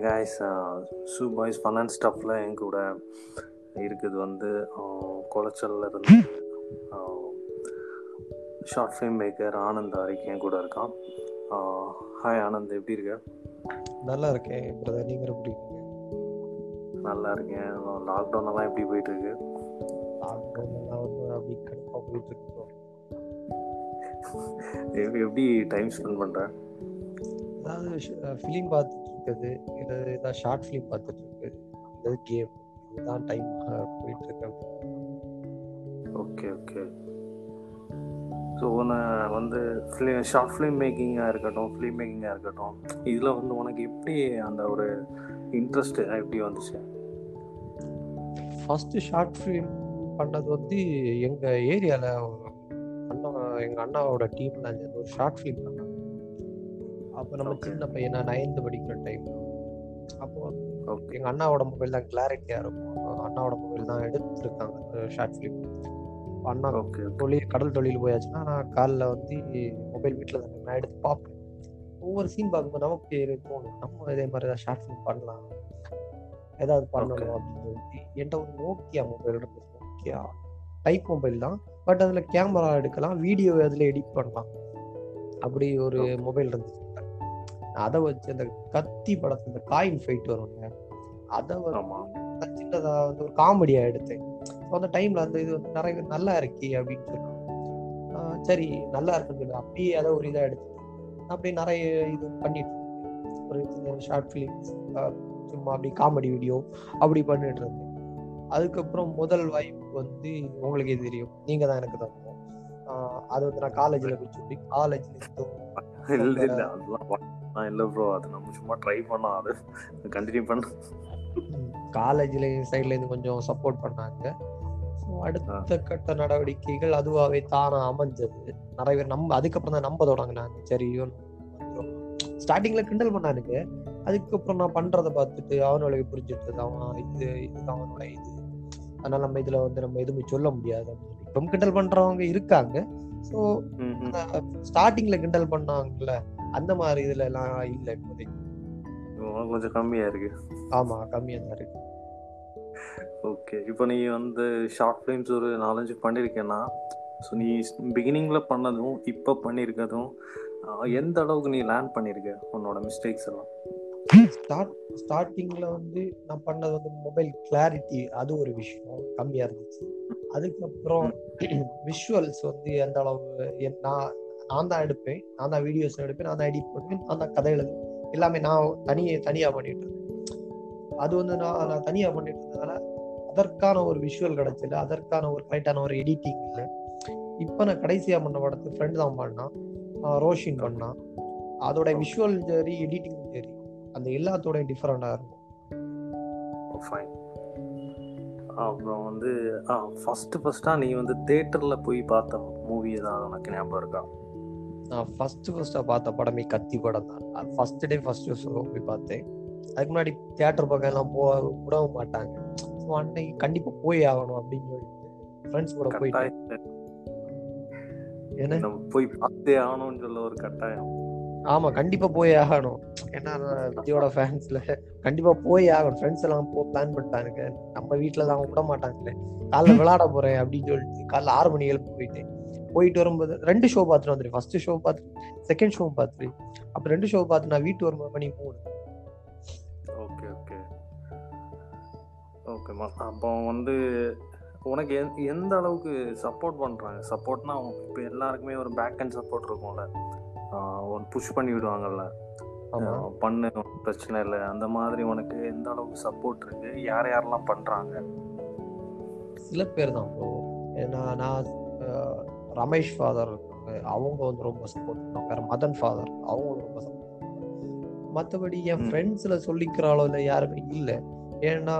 Guys so boys fun and ஸ்டஃப்பில் என் கூட இருக்குது வந்து குளச்சல்ல இருந்து short film maker Anand Aarik என் கூட இருக்கான். ஹாய் ஆனந்த் எப்படி இருக்க? நல்லா இருக்கேன் பிரதர் நீங்க எப்படி நல்லா இருக்கேன். லாக்டவுன் எல்லாம் எப்படி போயிட்டு இருக்கு? எப்படி- டைம் ஸ்பெண்ட் பண்ற? அதாவது ஃபிலிம் பார்த்துட்டு இருக்குது இல்லை ஏதாவது ஷார்ட் ஃபிலிம் பார்த்துட்டு இருக்குது இது கேம் இதுதான் டைம் போயிட்டு இருக்கு ஓகே ஓகே ஸோ உன்னை வந்து ஃபிலிம் ஷார்ட் ஃபிலிம் மேக்கிங்காக இருக்கட்டும் ஃபிலிம் மேக்கிங்காக இருக்கட்டும் இதில் வந்து உனக்கு எப்படி அந்த ஒரு இன்ட்ரெஸ்ட் எப்படி வந்துச்சு? ஃபர்ஸ்ட் ஷார்ட் ஃபிலிம் பண்ணது வந்து எங்க ஏரியால அண்ணா எங்க அண்ணாவோட டீம்ல ஒரு ஷார்ட் ஃபிலிம் அப்போ நம்ம. சின்ன பையன் நான் நைன்த் படிக்கிற டைம் அப்போ ஓகே எங்க அண்ணாவோட மொபைல் தான் கிளாரிட்டியா இருக்கும். அண்ணாவோட மொபைல் தான் எடுத்திருக்காங்க. ஷார்ட் ஃபிலிம் அண்ணா ஓகே தொழில் கடல் தொழில் போயாச்சுன்னா நான் காலைல வந்து மொபைல் வீட்டில் தான் நான் எடுத்து பார்ப்பேன். ஒவ்வொரு சீன் பார்க்கும்போது நமக்கு தோணும். நம்ம இதே மாதிரி ஏதாவது ஷார்ட் ஃபிலிம் பண்ணலாம். ஏதாவது பண்ணணும் அப்படின்னு சொல்லி என்கிட்ட ஒரு நோக்கியா மொபைல் இருந்துச்சு நோக்கியா டைப் மொபைல் தான். பட் அதில் கேமரா எடுக்கலாம். வீடியோ அதில் எடிட் பண்ணலாம். அப்படி ஒரு. மொபைல் இருந்துச்சு. அதை வச்சு அந்த கத்தி படத்துல இந்த காயின் ஃபைட் வரும்ல அதை சின்னதா வந்து ஒரு காமெடியா எடுத்தேன். அந்த டைம்ல அந்த இது வந்து நிறைய நல்லா இருக்கே அப்படின்னு சொன்னாங்க. சரி நல்லா இருக்குன்னு சொல்லி அப்படியே அதை ஒரு இதா எடுத்து அப்படியே நிறைய இது பண்ணிட்டு. ஒரு ஷார்ட் ஃபிலிம்ஸ் சும்மா அப்படி காமெடி வீடியோ அப்படி பண்ணிட்டு இருந்தேன். அதுக்கப்புறம் முதல் வாய்ப்பு வந்து உங்களுக்கே தெரியும். நீங்க தான் எனக்கு ஆஹ் அது வந்து நான் காலேஜ்ல போய் சொல்லி காலேஜ்ல நான் இல்லை ப்ரோ அது நம்ம சும்மா ட்ரை பண்ணோம் அது கண்டினியூ பண்ண. காலேஜ்ல சைட்ல இருந்து கொஞ்சம் சப்போர்ட் பண்ணாங்க. அடுத்த கட்ட நடவடிக்கைகள் அதுவாகவே தானா அமைஞ்சது. நிறைய பேர் நம்ப அதுக்கப்புறம் தான் நம்ப தொடங்கினாங்க. சரி ஸ்டார்டிங்ல கிண்டல் பண்ணானுங்க. அதுக்கப்புறம் நான் பண்றதை பார்த்துட்டு அவனுடைய புரிஞ்சுட்டு அவன் இது இது அவனோட இது. அதனால நம்ம இதுல வந்து நம்ம எதுவுமே சொல்ல முடியாது இப்போ கிண்டல் பண்றவங்க இருக்காங்க. ஸோ. ஸ்டார்டிங்ல கிண்டல் பண்ணாங்கல்ல அந்த மாதிரி இதுல எல்லாம் இல்லை இப்போதைக்கு. கொஞ்சம் கம்மியா இருக்கு. ஆமா கம்மியா தான் இருக்கு. ஓகே இப்போ நீ வந்து ஷார்ட் ஃபிலிம்ஸ் ஒரு நாலஞ்சு பண்ணியிருக்கேன்னா ஸோ நீ பிகினிங்கில் பண்ணதும் இப்போ பண்ணியிருக்கதும் எந்த அளவுக்கு நீ லேர்ன் பண்ணியிருக்க உன்னோட மிஸ்டேக்ஸ் எல்லாம். ஸ்டார்ட் ஸ்டார்டிங்ல வந்து நான் பண்ணது வந்து மொபைல் கிளாரிட்டி அது ஒரு விஷயம் கம்மியா இருந்துச்சு. அதுக்கப்புறம் விஷுவல்ஸ் வந்து எந்த அளவு நான் நான் தான் எடுப்பேன் நான் தான் வீடியோஸ் எடுப்பேன் நான் தான் எடிட் பண்ணுவேன் நான் தான் கதை எழுதுவேன். எல்லாமே நான் தனியே தனியாக பண்ணிட்டு அது வந்து நான் நான் தனியாக பண்ணிட்டு இருந்ததுனால அதற்கான ஒரு விஷுவல் கிடைச்சல அதற்கான ஒரு கரெக்டான ஒரு எடிட்டிங் இல்லை. இப்போ நான் கடைசியாக பண்ண படத்துக்கு ஃப்ரெண்ட் தான் பண்ணான் ரோஷின் பண்ணான் அதோட விஷுவல் சரி எடிட்டிங் சரி அந்த எல்லாத்தோட டிஃப்ரெண்டாக இருக்கும். ஃபைன் அப்புறம் வந்து ஆ ஃபஸ்ட்டு ஃபஸ்ட்டாக நீ வந்து தேட்டரில் போய் பார்த்த மூவி ஏதாவது உனக்கு ஞாபகம் இருக்கா? நான் ஃபர்ஸ்ட் ஃபர்ஸ்டா பார்த்த படமே கத்தி படம் தான். ஃபர்ஸ்ட் டே ஃபர்ஸ்ட் ஷோ போய் பார்த்தேன். அதுக்கு முன்னாடி தியேட்டர் பக்கம் எல்லாம் போக விடவும் மாட்டாங்க. ஸோ அன்னைக்கு கண்டிப்பா போய் ஆகணும் அப்படின்னு சொல்லிட்டு ஃப்ரெண்ட்ஸ் கூட போயிட்டு ஏன்னா நம்ம போய் பார்த்தே ஆகணும்னு சொல்ல ஒரு கட்டாயம். ஆமா கண்டிப்பா போய் ஆகணும். ஏன்னா விஜயோட ஃபேன்ஸ்ல கண்டிப்பா போய் ஆகணும். ஃப்ரெண்ட்ஸ் எல்லாம் போ பிளான் பண்ணிட்டானுங்க. நம்ம வீட்டுல தான் விட மாட்டாங்களே. காலைல விளையாட போறேன் அப்படின்னு சொல்லிட்டு காலைல ஆறு மணி எழுப்பு போயிட்டேன். போயிட்டு வரும்போது ரெண்டு ஷோ பார்த்துட்டு வந்துட்டு ஃபர்ஸ்ட் ஷோ பார்த்துட்டு செகண்ட் ஷோ பார்த்துட்டு அப்ப ரெண்டு ஷோ பார்த்து நான் வீட்டு வரும்போது மணி மூணு. ஓகே ஓகே ஓகேம்மா அப்போ வந்து உனக்கு எந் எந்த அளவுக்கு சப்போர்ட் பண்ணுறாங்க சப்போர்ட்னா இப்போ எல்லாருக்குமே ஒரு பேக் அண்ட் சப்போர்ட் இருக்கும்ல. ஒரு புஷ் பண்ணி விடுவாங்கல்ல. பண்ணு பிரச்சனை இல்லை. அந்த மாதிரி உனக்கு எந்த அளவுக்கு சப்போர்ட் இருக்கு? யார் யாரெல்லாம் பண்ணுறாங்க சில பேர் தான் ப்ரோ ஏன்னா நான் ரமேஷ் ஃபாதர் அவங்க வந்து ரொம்ப சப்போர்ட் பண்ணுவாங்க. மதன் ஃபாதர் அவங்க ரொம்ப சப்போர்ட் மற்றபடி என். ஃப்ரெண்ட்ஸ்ல சொல்லிக்கிற அளவுல யாருமே இல்லை. ஏன்னா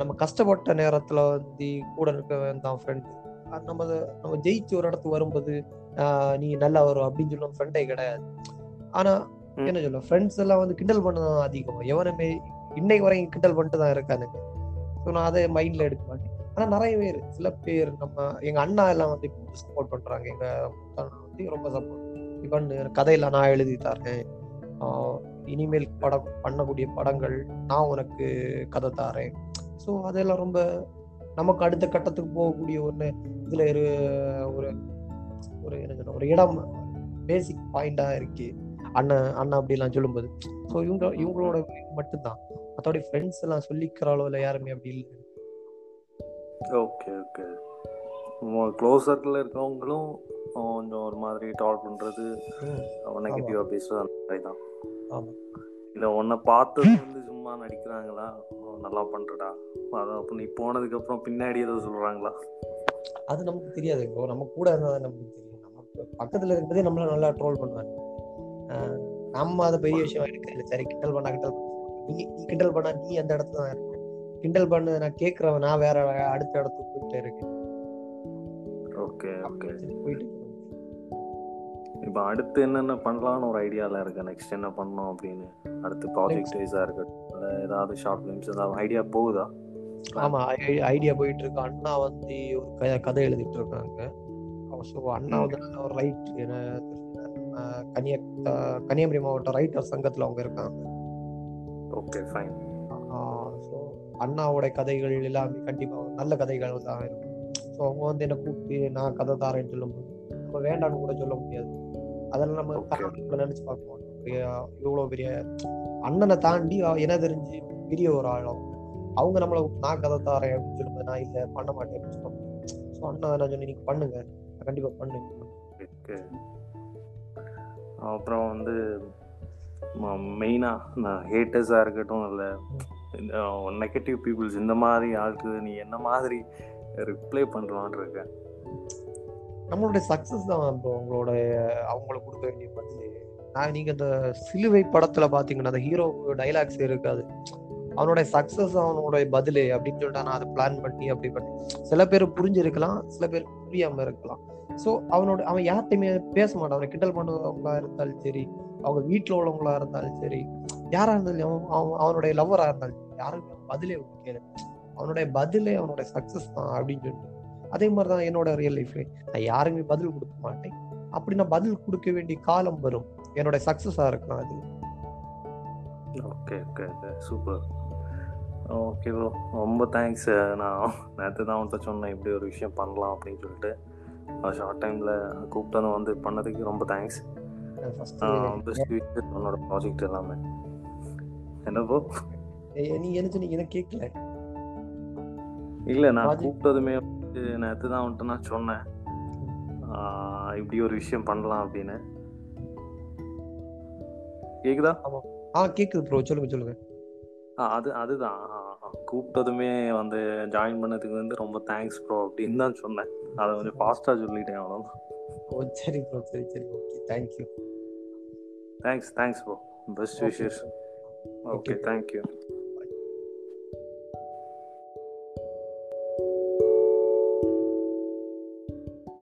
நம்ம கஷ்டப்பட்ட நேரத்துல வந்து கூட இருக்க தான் ஃப்ரெண்டு நம்ம நம்ம ஜெயிச்சு ஒரு இடத்துக்கு வரும்போது நீ நல்லா வரும் அப்படின்னு சொல்ல ஃப்ரெண்டே கிடையாது. ஆனா ம். என்ன சொல்ல ஃப்ரெண்ட்ஸ் எல்லாம் வந்து கிண்டல் பண்ணதான் அதிகம். எவனுமே இன்னைக்கு வரைக்கும் கிண்டல் பண்ணிட்டு தான் இருக்கானுங்க. ஸோ நான் அதை மைண்ட்ல எடுக்க மாட்டேன். ஆனா நிறைய பேர் சில பேர் நம்ம எங்க அண்ணா எல்லாம் வந்து சப்போர்ட் பண்றாங்க. எங்க வந்து ரொம்ப சப்போர்ட் இவன் கதையெல்லாம் நான் எழுதி தரேன். இனிமேல் படம் பண்ணக்கூடிய படங்கள் நான் உனக்கு கதை தாரேன். ஸோ அதெல்லாம் ரொம்ப நமக்கு அடுத்த கட்டத்துக்கு போகக்கூடிய ஒன்று இதுல ஒரு ஒரு ஒரு என்ன ஒரு இடம் பேசிக் பாயிண்டா இருக்கு. அண்ணன் அண்ணன் அப்படிலாம் சொல்லும்போது. ஸோ இவங்க இவங்களோட மட்டும்தான். மற்றபடி ஃப்ரெண்ட்ஸ் எல்லாம் சொல்லிக்கிற அளவில் யாருமே அப்படி இல்லை. ஓகே ஓகே க்ளோஸ் சர்க்கிளில் இருக்கவங்களும் கொஞ்சம் ஒரு மாதிரி டால் பண்ணுறது நெகட்டிவாக பேசுறது அந்த மாதிரி தான். இல்லை உன்னை பார்த்தது வந்து சும்மா நடிக்கிறாங்களா? நல்லா பண்ணுறடா அதான் அப்போ நீ போனதுக்கப்புறம் பின்னாடி ஏதோ சொல்கிறாங்களா அது நமக்கு தெரியாது. ப்ரோ நம்ம கூட இருந்தா தான் நமக்கு தெரியும். நமக்கு பக்கத்துல இருக்கிறதே நம்மள நல்லா ட்ரோல் பண்ணுவாங்க. நம்ம அதை பெரிய விஷயம் எடுக்கல. சரி கிண்டல் பண்ணா கிண்டல். நீ கிண்டல் பண்ணா நீ அந்த இடத்துல தான் கிண்டல் பண்ணு நான் கேட்கறவன் நான் வேற அடுத்த இடத்துக்கு போயிட்டே இருக்கேன். Okay okay. இப்போ அடுத்து என்னென்ன பண்ணலாம்னு ஒரு ஐடியாவில் இருக்கு? நெக்ஸ்ட் என்ன பண்ணணும் அப்படின்னு? அடுத்து ப்ராஜெக்ட் வைஸாக இருக்கட்டும் ஏதாவது ஷார்ட் ஃபிலிம்ஸ் ஏதாவது ஐடியா போகுதா? ஆமா ஐடியா போயிட்டு இருக்கு. அண்ணா வந்து ஒரு கதை எழுதிட்டு இருக்காங்க. ஸோ அண்ணா வந்து ஒரு ரைட் கன்னியா கன்னியாகுமரி மாவட்ட ரைட்டர் சங்கத்துல அவங்க இருக்காங்க. ஓகே ஃபைன் ஸோ அண்ணாவோட கதைகள் எல்லாமே கண்டிப்பா நல்ல கதைகள் தான் இருக்கும். ஸோ அவங்க வந்து என்ன கூப்பிட்டு நான் கதை தாரேன்னு சொல்லும்போது நம்ம வேண்டாம்னு கூட சொல்ல முடியாது. அதெல்லாம் நம்ம நினைச்சு பெரிய இவ்வளோ பெரிய அண்ணனை தாண்டி என்ன தெரிஞ்சு பெரிய ஒரு ஆழம் அவங்க. நம்மளை நான் கதை தாரேன் அப்படின்னு சொல்லும்போது நான் இல்லை பண்ண மாட்டேன் அப்படின்னு சொல்ல ஸோ அண்ணா நான் சொன்னேன் நீங்க பண்ணுங்க. கண்டிப்பா பண்ணுங்க. அப்புறம் வந்து மெயினாக நான் ஹேட்டர்ஸாக இருக்கட்டும் இல்லை நெகட்டிவ் பீப்புள்ஸ் இந்த மாதிரி ஆளுக்கு நீ என்ன மாதிரி ரிப்ளை பண்ணுறான்னு இருக்க நம்மளுடைய சக்ஸஸ் தான் இப்போ உங்களோட அவங்களுக்கு கொடுக்க வேண்டிய பதில் நான் நீங்கள் இந்த சிலுவை படத்தில் பார்த்தீங்கன்னா அந்த ஹீரோ டைலாக்ஸ் இருக்காது. அவனுடைய சக்சஸ் அவனுடைய பதில் அப்படின்னு சொல்லிட்டு நான் அதை பிளான் பண்ணி அப்படி பண்ணி சில பேர் புரிஞ்சிருக்கலாம் சில பேர் புரியாமல் இருக்கலாம். ஸோ அவனோட அவன் யார்கிட்டையுமே பேச மாட்டான். அவனை கிண்டல் பண்ணுறவங்களா இருந்தாலும் சரி அவங்க வீட்டில் உள்ளவங்களா இருந்தாலும் சரி யாரா இருந்தாலும் அவன் அவன் அவனுடைய லவ்வரா இருந்தாலும் யாருமே பதிலே கேளு. அவனுடைய பதிலே அவனோட சக்சஸ் தான் அப்படின்னு சொல்லிட்டு. அதே மாதிரி தான் என்னோட ரியல் லைஃப்ல நான் யாருமே பதில் கொடுக்க மாட்டேன். அப்படி நான் பதில் கொடுக்க வேண்டிய காலம் வரும். என்னோட சக்சஸா இருக்கலாம் அது. Okay okay okay super okay bro ரொம்ப தேங்க்ஸ் நான் நேற்று தான் உன்கிட்ட சொன்னேன் இப்படி ஒரு விஷயம் பண்ணலாம் அப்படின்னு சொல்லிட்டு. ஷார்ட் டைமில் கூப்பிட்டு வந்து பண்ணதுக்கு ரொம்ப தேங்க்ஸ் பெஸ்ட் விஷயம் உன்னோட ப்ராஜெக்ட் எல்லாமே. என்ன ப்ரோ நீ என்ன சொன்னீங்க எனக்கு கேட்கல இல்லை நான் கூப்பிட்டதுமே நேற்று தான் வந்துட்டு நான் சொன்னேன். இப்படி ஒரு விஷயம் பண்ணலாம் அப்படின்னு. கேக்குதா? ஆ கேக்குது ப்ரோ சொல்லுங்க சொல்லுங்க. அது அதுதான். கூப்பிட்டதுமே வந்து ஜாயின் பண்ணதுக்கு வந்து ரொம்ப தேங்க்ஸ் ப்ரோ அப்படின்னு தான் சொன்னேன். அதை கொஞ்சம் ஃபாஸ்ட்டாக சொல்லிட்டேன் அவ்வளோதான் ஓ சரி ப்ரோ சரி சரி. Okay thank you thanks thanks bro best. Wishes okay Okay. Thank you